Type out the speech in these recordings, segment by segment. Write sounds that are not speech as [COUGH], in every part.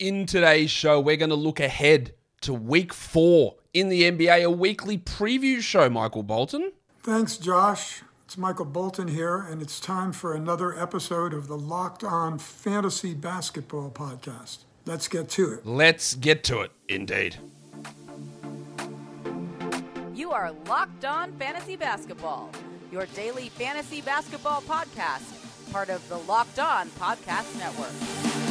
In today's show, we're going to look ahead to week four in the NBA, a weekly preview show, Michael Bolton. Thanks, Josh. It's Michael Bolton here, and it's time for another episode of the Locked On Fantasy Basketball Podcast. Let's get to it. Let's get to it, indeed. You are Locked On Fantasy Basketball, your daily fantasy basketball podcast, part of the Locked On Podcast Network.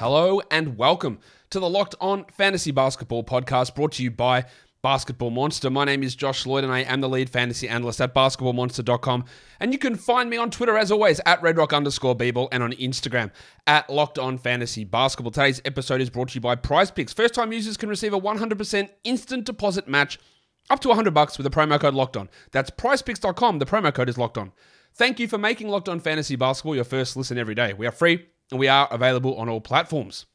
Hello and welcome to the Locked On Fantasy Basketball podcast brought to you by Basketball Monster. My name is Josh Lloyd and I am the lead fantasy analyst at basketballmonster.com. And you can find me on Twitter as always at redrock underscore bball and on Instagram at Locked On Fantasy Basketball. Today's episode is brought to you by Prize Picks. First time users can receive a 100% instant deposit match up to 100 bucks with the promo code Locked On. That's prizepicks.com. The promo code is Locked On. Thank you for making Locked On Fantasy Basketball your first listen every day. We are free and we are available on all platforms.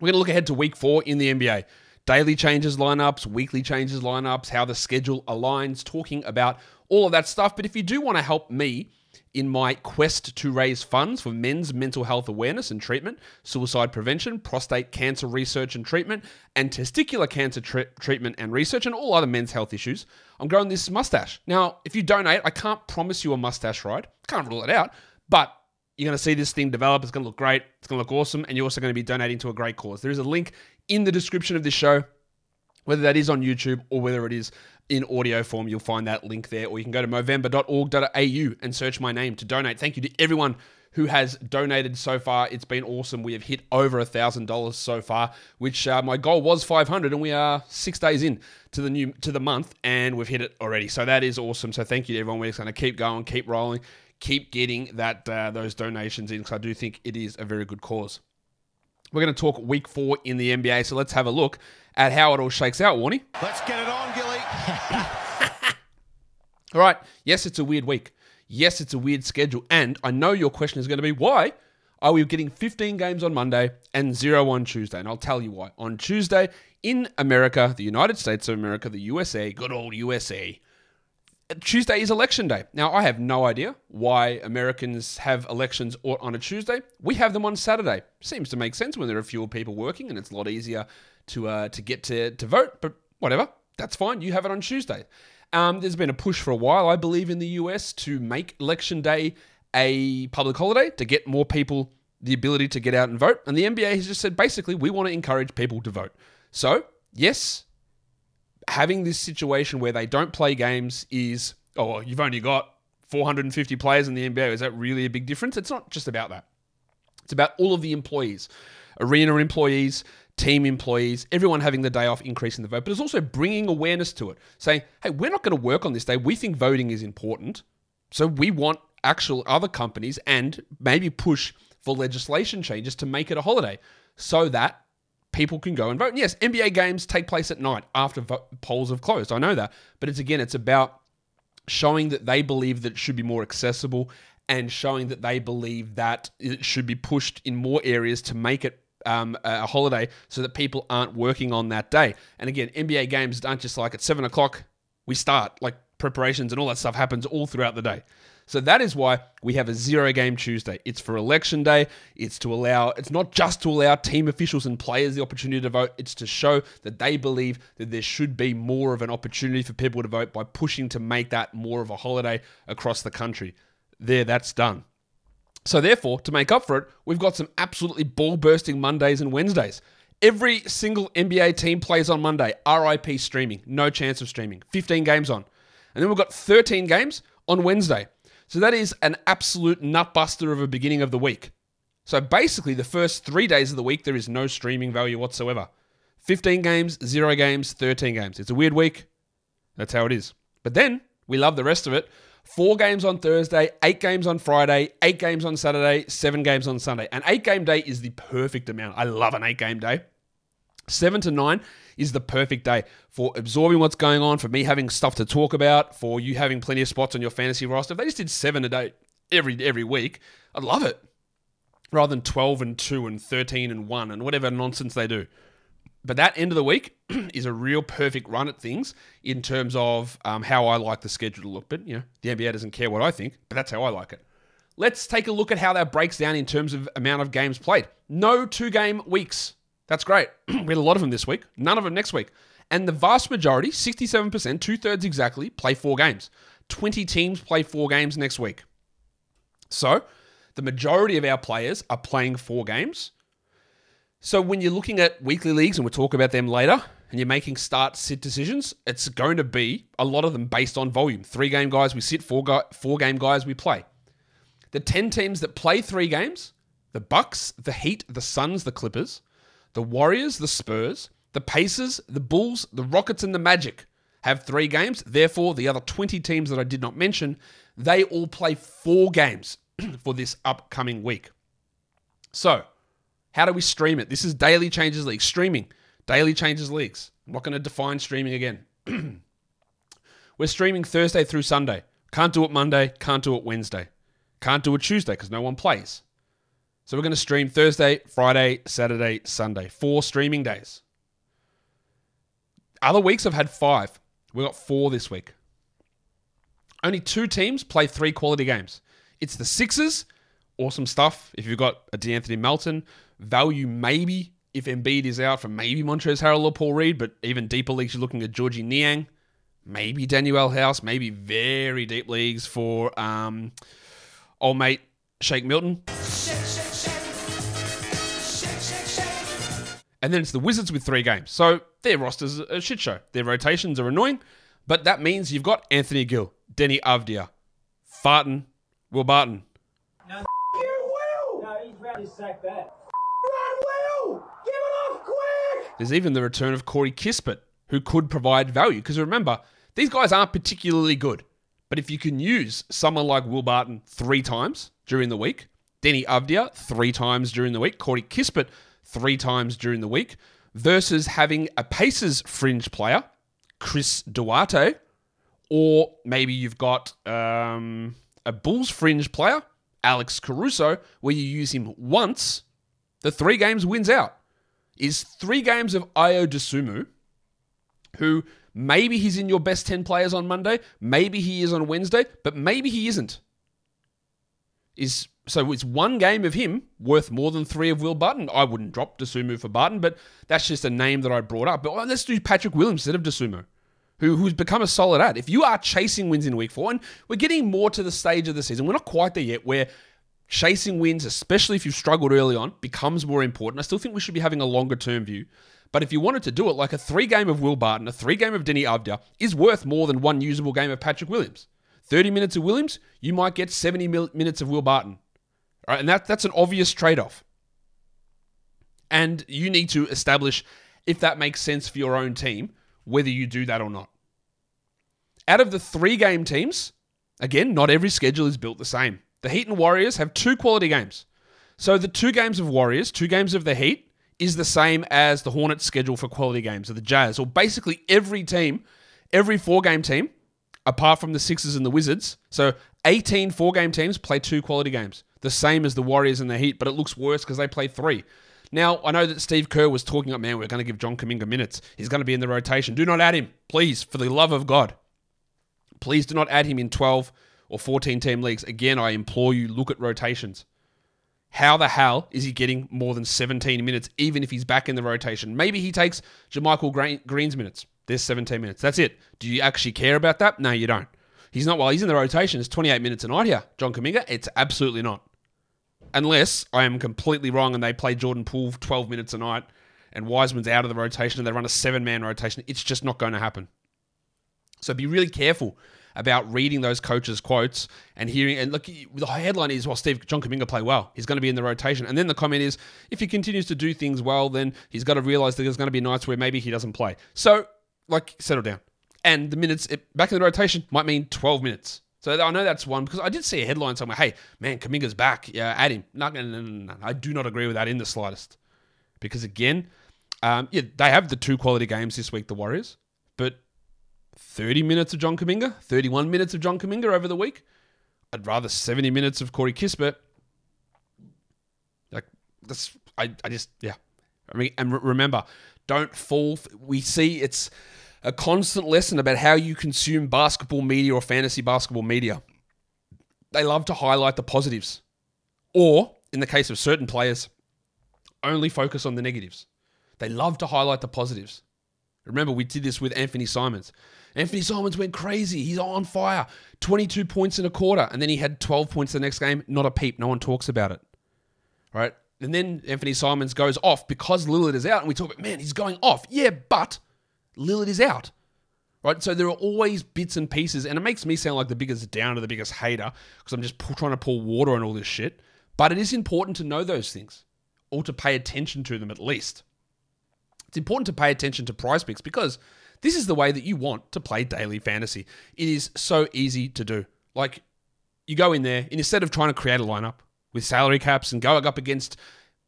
We're going to look ahead to week four in the NBA. Daily changes lineups, weekly changes lineups, how the schedule aligns, talking about all of that stuff. But if you do want to help me in my quest to raise funds for men's mental health awareness and treatment, suicide prevention, prostate cancer research and treatment, and testicular cancer treatment and research, and all other men's health issues, I'm growing this mustache. Now, if you donate, I can't promise you a mustache ride, can't rule it out, but you're going to see this thing develop. It's going to look great. It's going to look awesome. And you're also going to be donating to a great cause. There is a link in the description of this show, whether that is on YouTube or whether it is in audio form. You'll find that link there. Or you can go to movember.org.au and search my name to donate. Thank you to everyone who has donated so far. It's been awesome. We have hit over a thousand dollars so far, which uh, my goal was 500, and we are six days in to the new to the month, and we've hit it already. So that is awesome. So thank you to everyone. We're just going to keep going, keep rolling keep getting that uh, those donations in because I do think it is a very good cause. We're going to talk week four in the NBA, so let's have a look at how it all shakes out, Warnie. Let's get it on, Gilly. [LAUGHS] all right. Yes, it's a weird week. Yes, it's a weird schedule. And I know your question is going to be why are we getting 15 games on Monday and zero on Tuesday? And I'll tell you why. On Tuesday, in America, the United States of America, the USA, good old USA, Tuesday is election day. Now, I have no idea why Americans have elections on a Tuesday. We have them on Saturday. Seems to make sense when there are fewer people working and it's a lot easier to uh, to get to, to vote, but whatever. That's fine. You have it on Tuesday. Um, there's been a push for a while, I believe, in the US to make election day a public holiday to get more people the ability to get out and vote. And the NBA has just said basically, we want to encourage people to vote. So, yes, having this situation where they don't play games is, oh, you've only got 450 players in the NBA. Is that really a big difference? It's not just about that. It's about all of the employees, arena employees, team employees, everyone having the day off, increasing the vote. But it's also bringing awareness to it, saying, hey, we're not going to work on this day. We think voting is important. So we want actual other companies and maybe push for legislation changes to make it a holiday so that people can go and vote. And yes, NBA games take place at night after vo- polls have closed. I know that. But it's again, it's about showing that they believe that it should be more accessible and showing that they believe that it should be pushed in more areas to make it um, a holiday so that people aren't working on that day. And again, NBA games aren't just like at seven o'clock we start, like preparations and all that stuff happens all throughout the day. So that is why we have a zero game Tuesday. It's for election day. It's to allow, it's not just to allow team officials and players the opportunity to vote, it's to show that they believe that there should be more of an opportunity for people to vote by pushing to make that more of a holiday across the country. There, that's done. So, therefore, to make up for it, we've got some absolutely ball bursting Mondays and Wednesdays. Every single NBA team plays on Monday. RIP streaming. No chance of streaming. 15 games on. And then we've got 13 games on Wednesday. So that is an absolute nutbuster of a beginning of the week. So basically, the first three days of the week, there is no streaming value whatsoever. 15 games, zero games, 13 games. It's a weird week. That's how it is. But then we love the rest of it. Four games on Thursday, eight games on Friday, eight games on Saturday, seven games on Sunday. An eight game day is the perfect amount. I love an eight game day. Seven to nine is the perfect day for absorbing what's going on, for me having stuff to talk about, for you having plenty of spots on your fantasy roster. If they just did seven a day every every week, I'd love it. Rather than 12 and 2 and 13 and 1 and whatever nonsense they do. but that end of the week [CLEARS THROAT] is a real perfect run at things in terms of um, how I like the schedule to look. But you know, the NBA doesn't care what I think, but that's how I like it. Let's take a look at how that breaks down in terms of amount of games played. No two game weeks. That's great. [CLEARS THROAT] we had a lot of them this week, none of them next week. And the vast majority, 67%, two thirds exactly, play four games. 20 teams play four games next week. So the majority of our players are playing four games. So when you're looking at weekly leagues, and we'll talk about them later, and you're making start sit decisions, it's going to be a lot of them based on volume. Three game guys we sit, four guy, four game guys we play. The 10 teams that play three games, the Bucks, the Heat, the Suns, the Clippers, the Warriors, the Spurs, the Pacers, the Bulls, the Rockets, and the Magic have three games. Therefore, the other 20 teams that I did not mention, they all play four games [CLEARS THROAT] for this upcoming week. So, how do we stream it? This is Daily Changes League. Streaming, Daily Changes Leagues. I'm not going to define streaming again. [CLEARS THROAT] We're streaming Thursday through Sunday. Can't do it Monday, can't do it Wednesday. Can't do it Tuesday because no one plays. So we're going to stream Thursday, Friday, Saturday, Sunday. Four streaming days. Other weeks I've had five. We got four this week. Only two teams play three quality games. It's the Sixers, awesome stuff. If you've got a DeAnthony Melton, value maybe if Embiid is out for maybe Montrezl Harrell or Paul Reed, but even deeper leagues you're looking at Georgie Niang, maybe Danuel House, maybe very deep leagues for um, old mate Shake Milton. And then it's the Wizards with three games. So their roster's a shit show. Their rotations are annoying, but that means you've got Anthony Gill, Deni Avdija, Farton, Will Barton. No, you will! No, he's ready to sack that. Run, Will! Give it off quick! There's even the return of Corey Kispert, who could provide value. Because remember, these guys aren't particularly good. But if you can use someone like Will Barton three times during the week, Deni Avdija three times during the week, Corey Kispert three times during the week, versus having a Pacers fringe player, Chris Duarte, or maybe you've got um, a Bulls fringe player, Alex Caruso, where you use him once, the three games wins out. Is three games of Ayo Dosunmu, who maybe he's in your best 10 players on Monday, maybe he is on Wednesday, but maybe he isn't. Is so it's one game of him worth more than three of Will Barton. I wouldn't drop Dosunmu for Barton, but that's just a name that I brought up. But oh, let's do Patrick Williams instead of Dosunmu, who, who's become a solid ad. If you are chasing wins in week four, and we're getting more to the stage of the season, we're not quite there yet, where chasing wins, especially if you've struggled early on, becomes more important. I still think we should be having a longer term view. But if you wanted to do it, like a three game of Will Barton, a three game of Deni Avdija is worth more than one usable game of Patrick Williams. 30 minutes of Williams, you might get 70 minutes of Will Barton. Right, and that, that's an obvious trade off. And you need to establish if that makes sense for your own team, whether you do that or not. Out of the three game teams, again, not every schedule is built the same. The Heat and Warriors have two quality games. So the two games of Warriors, two games of the Heat, is the same as the Hornets schedule for quality games of the Jazz, or basically every team, every four game team, apart from the Sixers and the Wizards. So 18 four game teams play two quality games the same as the Warriors and the Heat, but it looks worse because they play three. Now, I know that Steve Kerr was talking up, man, we're going to give John Kuminga minutes. He's going to be in the rotation. Do not add him, please, for the love of God. Please do not add him in 12 or 14 team leagues. Again, I implore you, look at rotations. How the hell is he getting more than 17 minutes, even if he's back in the rotation? Maybe he takes JaMychal Green's minutes. There's 17 minutes. That's it. Do you actually care about that? No, you don't. He's not, while he's in the rotation, it's 28 minutes a night here. John Kuminga, it's absolutely not unless I am completely wrong and they play Jordan Poole 12 minutes a night and Wiseman's out of the rotation and they run a seven man rotation, it's just not going to happen. So be really careful about reading those coaches' quotes and hearing. And look, the headline is, well, Steve John Kuminga play well. He's going to be in the rotation. And then the comment is, if he continues to do things well, then he's got to realize that there's going to be nights where maybe he doesn't play. So, like, settle down. And the minutes it, back in the rotation might mean 12 minutes. So I know that's one because I did see a headline somewhere. Hey, man, Kuminga's back. Yeah, add him. No, no, no, no. I do not agree with that in the slightest. Because again, um, yeah, they have the two quality games this week, the Warriors, but 30 minutes of John Kuminga, 31 minutes of John Kuminga over the week. I'd rather 70 minutes of Corey Kispert. Like that's I, I just yeah. I mean, and re- remember, Don't fall. We see it's a constant lesson about how you consume basketball media or fantasy basketball media. They love to highlight the positives, or in the case of certain players, only focus on the negatives. They love to highlight the positives. Remember, we did this with Anfernee Simons. Anfernee Simons went crazy. He's on fire. 22 points in a quarter. And then he had 12 points the next game. Not a peep. No one talks about it. Right? And then Anfernee Simons goes off because Lillard is out. And we talk about, man, he's going off. Yeah, but Lillard is out. Right? So there are always bits and pieces. And it makes me sound like the biggest downer, the biggest hater, because I'm just trying to pour water on all this shit. But it is important to know those things or to pay attention to them at least. It's important to pay attention to prize picks because this is the way that you want to play daily fantasy. It is so easy to do. Like, you go in there, and instead of trying to create a lineup with salary caps and going up against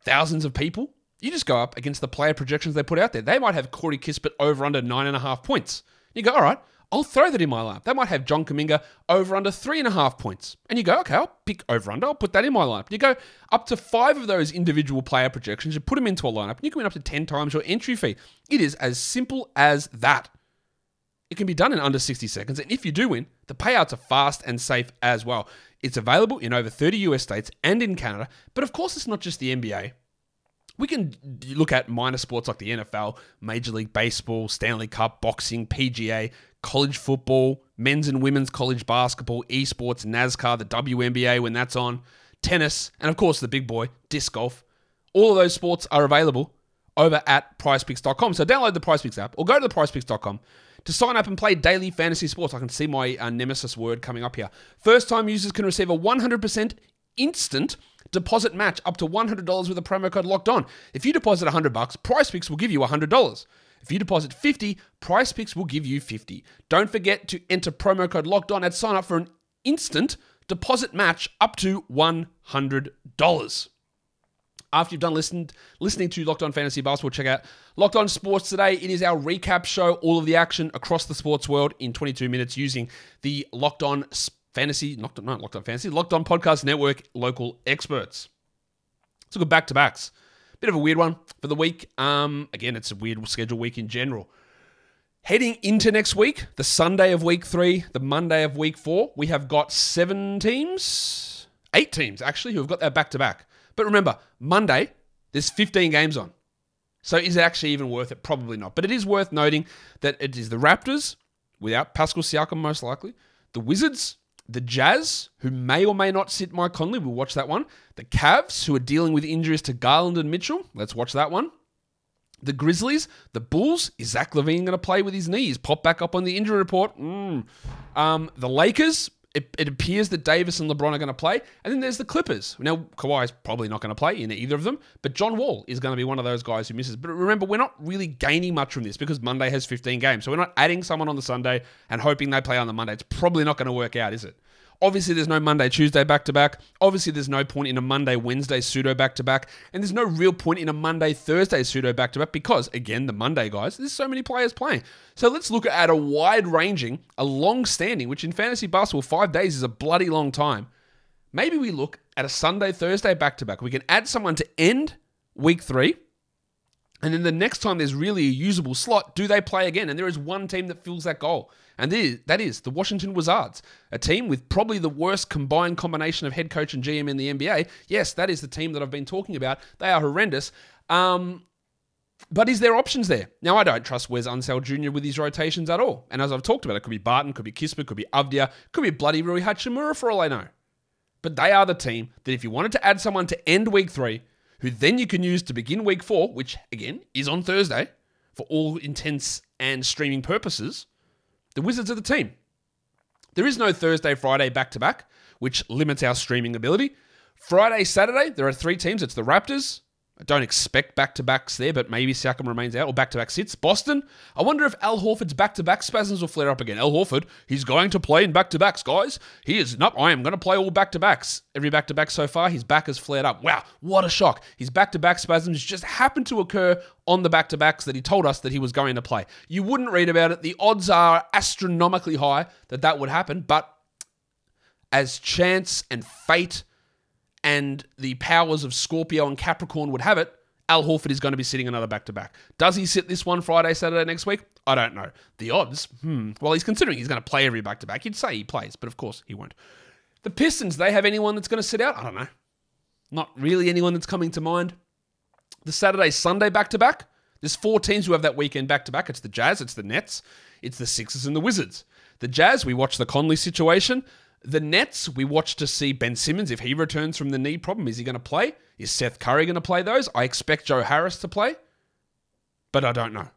thousands of people, you just go up against the player projections they put out there. They might have Corey Kispert over under nine and a half points. You go, all right, I'll throw that in my lineup. They might have John Kuminga over under three and a half points. And you go, okay, I'll pick over under. I'll put that in my lineup. You go up to five of those individual player projections, you put them into a lineup, and you can win up to 10 times your entry fee. It is as simple as that. It can be done in under 60 seconds. And if you do win, the payouts are fast and safe as well. It's available in over 30 US states and in Canada. But of course, it's not just the NBA. We can look at minor sports like the NFL, Major League Baseball, Stanley Cup, boxing, PGA, college football, men's and women's college basketball, esports, NASCAR, the WNBA when that's on, tennis, and of course the big boy, disc golf. All of those sports are available over at prizepicks.com. So download the PrizePicks app or go to the prizepicks.com to sign up and play daily fantasy sports. I can see my uh, nemesis word coming up here. First time users can receive a 100% instant deposit match up to $100 with a promo code locked on. If you deposit 100 bucks, PrizePicks will give you $100. If you deposit 50, PrizePicks will give you 50. Don't forget to enter promo code locked on and sign up for an instant deposit match up to $100 after you've done listened, listening to Locked On Fantasy Basketball, check out Locked On Sports today. It is our recap show, all of the action across the sports world in 22 minutes using the Locked On S- Fantasy, not, not Locked On Fantasy, Locked On Podcast Network local experts. Look at back to backs. Bit of a weird one for the week. Um, again, it's a weird schedule week in general. Heading into next week, the Sunday of week three, the Monday of week four, we have got seven teams, eight teams actually, who have got their back to back. But remember, Monday, there's 15 games on. So is it actually even worth it? Probably not. But it is worth noting that it is the Raptors, without Pascal Siakam most likely, the Wizards, the Jazz, who may or may not sit Mike Conley, we'll watch that one. The Cavs, who are dealing with injuries to Garland and Mitchell, let's watch that one. The Grizzlies, the Bulls, is Zach LaVine going to play with his knees? Pop back up on the injury report. Mm. Um, the Lakers, it, it appears that Davis and LeBron are going to play. And then there's the Clippers. Now, Kawhi is probably not going to play in either of them, but John Wall is going to be one of those guys who misses. But remember, we're not really gaining much from this because Monday has 15 games. So we're not adding someone on the Sunday and hoping they play on the Monday. It's probably not going to work out, is it? Obviously, there's no Monday, Tuesday back to back. Obviously, there's no point in a Monday, Wednesday pseudo back to back. And there's no real point in a Monday, Thursday pseudo back to back because, again, the Monday guys, there's so many players playing. So let's look at a wide ranging, a long standing, which in fantasy basketball, five days is a bloody long time. Maybe we look at a Sunday, Thursday back to back. We can add someone to end week three. And then the next time there's really a usable slot, do they play again? And there is one team that fills that goal. And that is, the Washington Wizards, a team with probably the worst combined combination of head coach and GM in the NBA. Yes, that is the team that I've been talking about. They are horrendous. Um, but is there options there? Now, I don't trust Wes Unseld Jr. with his rotations at all. And as I've talked about, it could be Barton, could be Kispert, could be Avdija, could be bloody Rui Hachimura for all I know. But they are the team that if you wanted to add someone to end week three, who then you can use to begin week four, which again is on Thursday for all intents and streaming purposes, the Wizards are the team. There is no Thursday, Friday back to back, which limits our streaming ability. Friday, Saturday, there are three teams. It's the Raptors. I don't expect back to backs there, but maybe Siakam remains out or back to back sits. Boston. I wonder if Al Horford's back to back spasms will flare up again. Al Horford, he's going to play in back to backs, guys. He is not. I am going to play all back to backs. Every back to back so far, his back has flared up. Wow, what a shock. His back to back spasms just happened to occur on the back to backs that he told us that he was going to play. You wouldn't read about it. The odds are astronomically high that that would happen, but as chance and fate and the powers of Scorpio and Capricorn would have it, Al Horford is going to be sitting another back to back. Does he sit this one Friday, Saturday next week? I don't know. The odds, hmm. Well, he's considering he's going to play every back to back. You'd say he plays, but of course he won't. The Pistons, they have anyone that's going to sit out? I don't know. Not really anyone that's coming to mind. The Saturday, Sunday back to back. There's four teams who have that weekend back to back. It's the Jazz, it's the Nets, it's the Sixers, and the Wizards. The Jazz, we watch the Conley situation. The Nets, we watch to see Ben Simmons if he returns from the knee problem. Is he going to play? Is Seth Curry going to play those? I expect Joe Harris to play, but I don't know.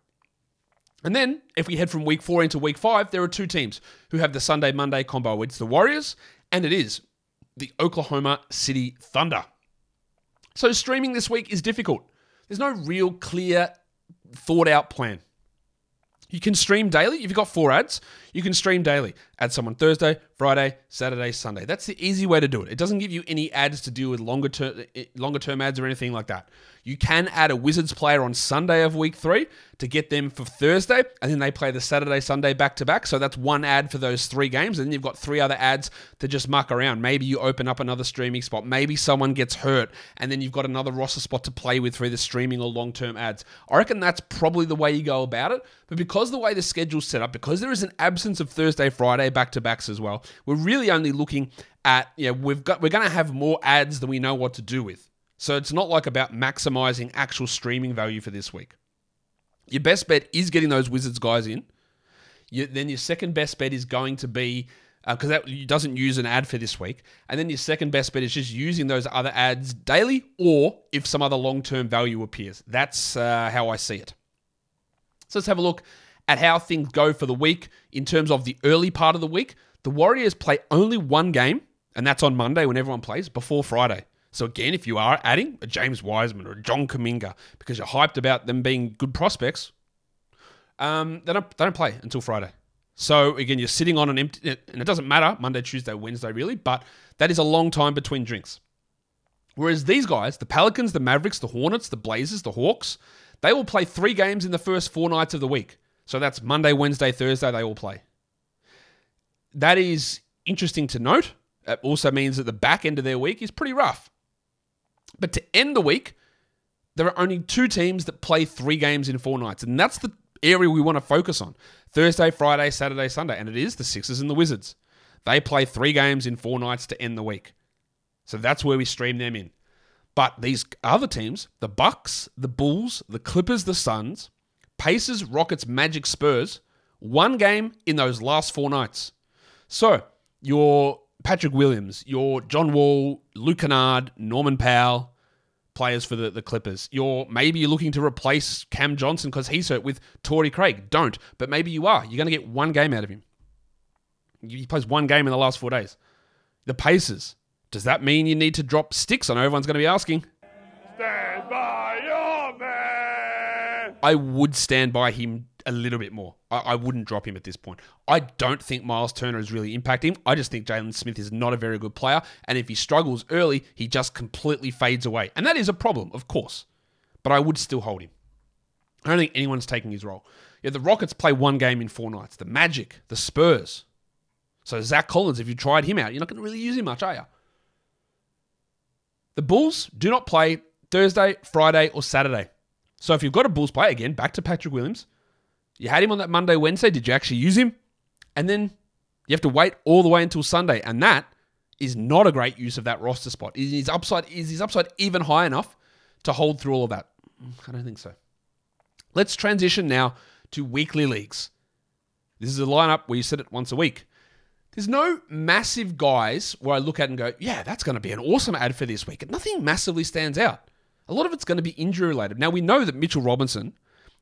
And then, if we head from week four into week five, there are two teams who have the Sunday Monday combo. It's the Warriors, and it is the Oklahoma City Thunder. So, streaming this week is difficult. There's no real clear, thought out plan. You can stream daily. If you've got four ads, you can stream daily. Add someone Thursday, Friday, Saturday, Sunday. That's the easy way to do it. It doesn't give you any ads to deal with longer term, eh, longer term ads or anything like that. You can add a Wizards player on Sunday of week three to get them for Thursday, and then they play the Saturday, Sunday back to back. So that's one ad for those three games, and then you've got three other ads to just muck around. Maybe you open up another streaming spot. Maybe someone gets hurt, and then you've got another roster spot to play with for either streaming or long term ads. I reckon that's probably the way you go about it. But because the way the schedule's set up, because there is an absence of Thursday, Friday back to backs as well, we're really only looking at yeah we've got we're going to have more ads than we know what to do with. So it's not like about maximizing actual streaming value for this week. Your best bet is getting those Wizards guys in. You, then your second best bet is going to be because uh, that doesn't use an ad for this week. And then your second best bet is just using those other ads daily, or if some other long term value appears. That's uh, how I see it. So let's have a look at how things go for the week in terms of the early part of the week. The Warriors play only one game, and that's on Monday when everyone plays before Friday. So again, if you are adding a James Wiseman or a John Kuminga because you're hyped about them being good prospects, um, they don't they don't play until Friday. So again, you're sitting on an empty, and it doesn't matter Monday, Tuesday, Wednesday, really, but that is a long time between drinks. Whereas these guys, the Pelicans, the Mavericks, the Hornets, the Blazers, the Hawks, they will play three games in the first four nights of the week. So that's Monday, Wednesday, Thursday, they all play. That is interesting to note. It also means that the back end of their week is pretty rough. But to end the week, there are only two teams that play three games in four nights. And that's the area we want to focus on Thursday, Friday, Saturday, Sunday. And it is the Sixers and the Wizards. They play three games in four nights to end the week. So that's where we stream them in. But these other teams, the Bucks, the Bulls, the Clippers, the Suns, Pacers, Rockets, Magic, Spurs, one game in those last four nights. So your Patrick Williams, your John Wall, Luke Kennard, Norman Powell, players for the, the Clippers. You're maybe you're looking to replace Cam Johnson because he's hurt with Torrey Craig. Don't, but maybe you are. You're going to get one game out of him. He plays one game in the last four days. The Pacers. Does that mean you need to drop sticks? I know everyone's going to be asking. Stand by. I would stand by him a little bit more. I, I, wouldn't drop him at this point. I don't think Miles Turner is really impacting. I just think Jalen Smith is not a very good player. And if he struggles early, he just completely fades away. And that is a problem, of course. But I would still hold him. I don't think anyone's taking his role. Yeah, the Rockets play one game in four nights. The Magic, the Spurs. So Zach Collins, if you tried him out, you're not going to really use him much, are you? The Bulls do not play Thursday, Friday, or Saturday. So if you've got a Bulls player, again, back to Patrick Williams, you had him on that Monday, Wednesday. Did you actually use him? And then you have to wait all the way until Sunday. And that is not a great use of that roster spot. Is his upside, is his upside even high enough to hold through all of that? I don't think so. Let's transition now to weekly leagues. This is a lineup where you set it once a week. There's no massive guys where I look at and go, yeah, that's going to be an awesome ad for this week. Nothing massively stands out. A lot of it's going to be injury related. Now, we know that Mitchell Robinson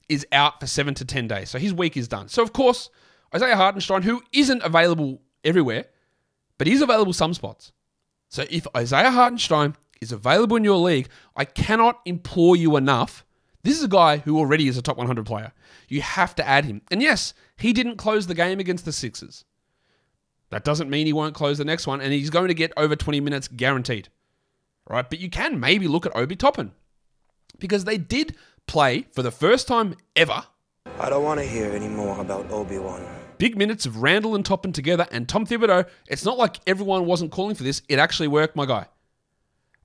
is out for seven to 10 days. So his week is done. So, of course, Isaiah Hartenstein, who isn't available everywhere, but is available some spots. So if Isaiah Hartenstein is available in your league, I cannot implore you enough. This is a guy who already is a top 100 player. You have to add him. And yes, he didn't close the game against the Sixers. That doesn't mean he won't close the next one, and he's going to get over 20 minutes guaranteed. Right? But you can maybe look at Obi Toppin because they did play for the first time ever. I don't want to hear any more about Obi Wan. Big minutes of Randall and Toppin together, and Tom Thibodeau. It's not like everyone wasn't calling for this. It actually worked, my guy.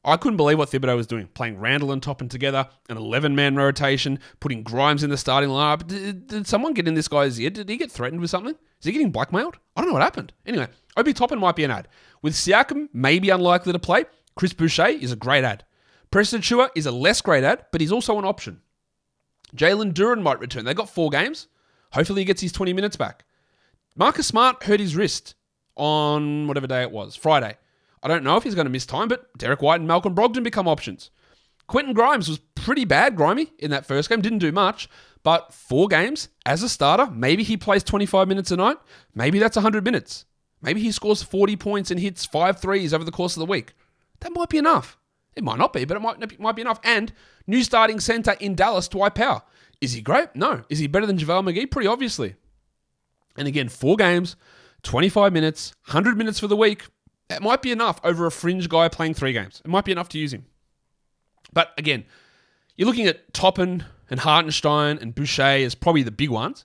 I couldn't believe what Thibodeau was doing, playing Randall and Toppin together, an 11 man rotation, putting Grimes in the starting lineup. Did, did someone get in this guy's ear? Did he get threatened with something? Is he getting blackmailed? I don't know what happened. Anyway, Obi Toppin might be an ad. With Siakam maybe unlikely to play, Chris Boucher is a great ad. Precious Achiuwa is a less great ad, but he's also an option. Jalen Duren might return. They got four games. Hopefully he gets his 20 minutes back. Marcus Smart hurt his wrist on whatever day it was, Friday. I don't know if he's going to miss time, but Derrick White and Malcolm Brogdon become options. Quentin Grimes was pretty bad, grimy, in that first game. Didn't do much, but four games as a starter. Maybe he plays 25 minutes a night. Maybe that's 100 minutes. Maybe he scores 40 points and hits five threes over the course of the week. That might be enough. It might not be, but it might, might be enough. And new starting center in Dallas, Dwight Powell. Is he great? No. Is he better than JaVale McGee? Pretty obviously. And again, four games, 25 minutes, 100 minutes for the week. It might be enough over a fringe guy playing three games. It might be enough to use him. But again, you're looking at Toppin and Hartenstein and Boucher as probably the big ones.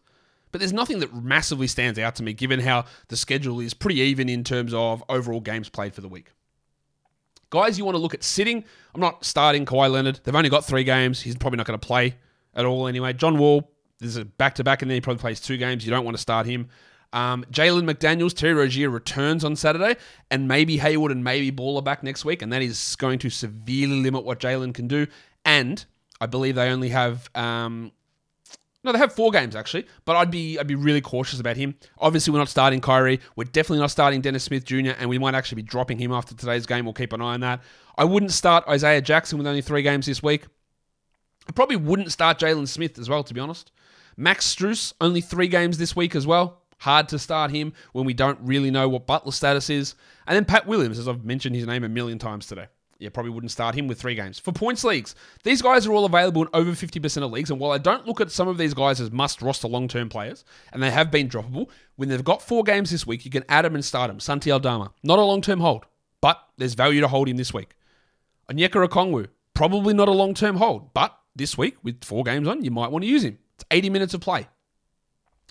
But there's nothing that massively stands out to me given how the schedule is pretty even in terms of overall games played for the week. Guys, you want to look at sitting. I'm not starting Kawhi Leonard. They've only got three games. He's probably not going to play at all anyway. John Wall, there's a back to back, and then he probably plays two games. You don't want to start him. Um, Jalen McDaniels, Terry Rozier returns on Saturday, and maybe Hayward and maybe Ball are back next week, and that is going to severely limit what Jalen can do. And I believe they only have um, no, they have four games actually, but I'd be I'd be really cautious about him. Obviously, we're not starting Kyrie. We're definitely not starting Dennis Smith Jr. and we might actually be dropping him after today's game. We'll keep an eye on that. I wouldn't start Isaiah Jackson with only three games this week. I probably wouldn't start Jalen Smith as well, to be honest. Max Strus only three games this week as well. Hard to start him when we don't really know what Butler status is. And then Pat Williams, as I've mentioned his name a million times today yeah, probably wouldn't start him with three games. For points leagues, these guys are all available in over 50% of leagues. And while I don't look at some of these guys as must roster long term players, and they have been droppable, when they've got four games this week, you can add them and start them. Santi Aldama, not a long term hold, but there's value to hold him this week. Onyeka Okongwu, probably not a long term hold, but this week, with four games on, you might want to use him. It's 80 minutes of play.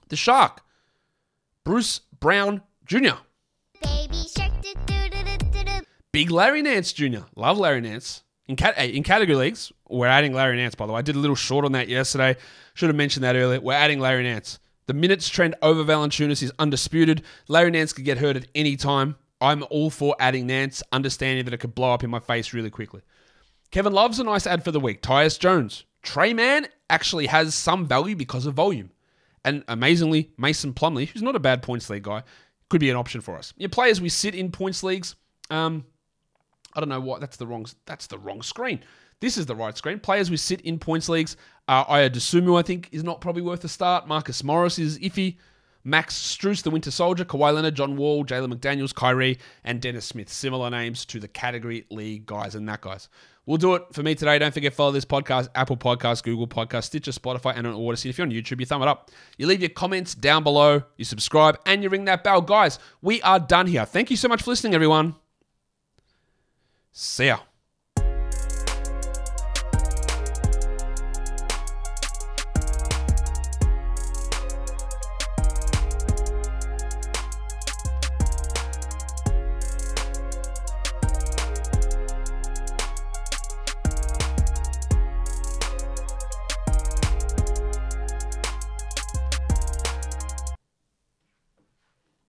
The Shark, Bruce Brown Jr. Big Larry Nance Jr. Love Larry Nance. In, cat- in category leagues, we're adding Larry Nance, by the way. I did a little short on that yesterday. Should have mentioned that earlier. We're adding Larry Nance. The minutes trend over Valanciunas is undisputed. Larry Nance could get hurt at any time. I'm all for adding Nance, understanding that it could blow up in my face really quickly. Kevin Love's a nice ad for the week. Tyus Jones. Tre Mann actually has some value because of volume. And amazingly, Mason Plumlee, who's not a bad points league guy, could be an option for us. Your players we sit in points leagues, um, I don't know what. That's the wrong. That's the wrong screen. This is the right screen. Players we sit in points leagues. Uh, Ayo Dosunmu, I think, is not probably worth a start. Marcus Morris is iffy. Max Strus, the Winter Soldier, Kawhi Leonard, John Wall, Jalen McDaniels, Kyrie, and Dennis Smith. Similar names to the category league guys and that guys. We'll do it for me today. Don't forget follow this podcast, Apple Podcasts, Google Podcasts, Stitcher, Spotify, and on Odysee. If you're on YouTube, you thumb it up. You leave your comments down below, you subscribe, and you ring that bell. Guys, we are done here. Thank you so much for listening, everyone. See ya.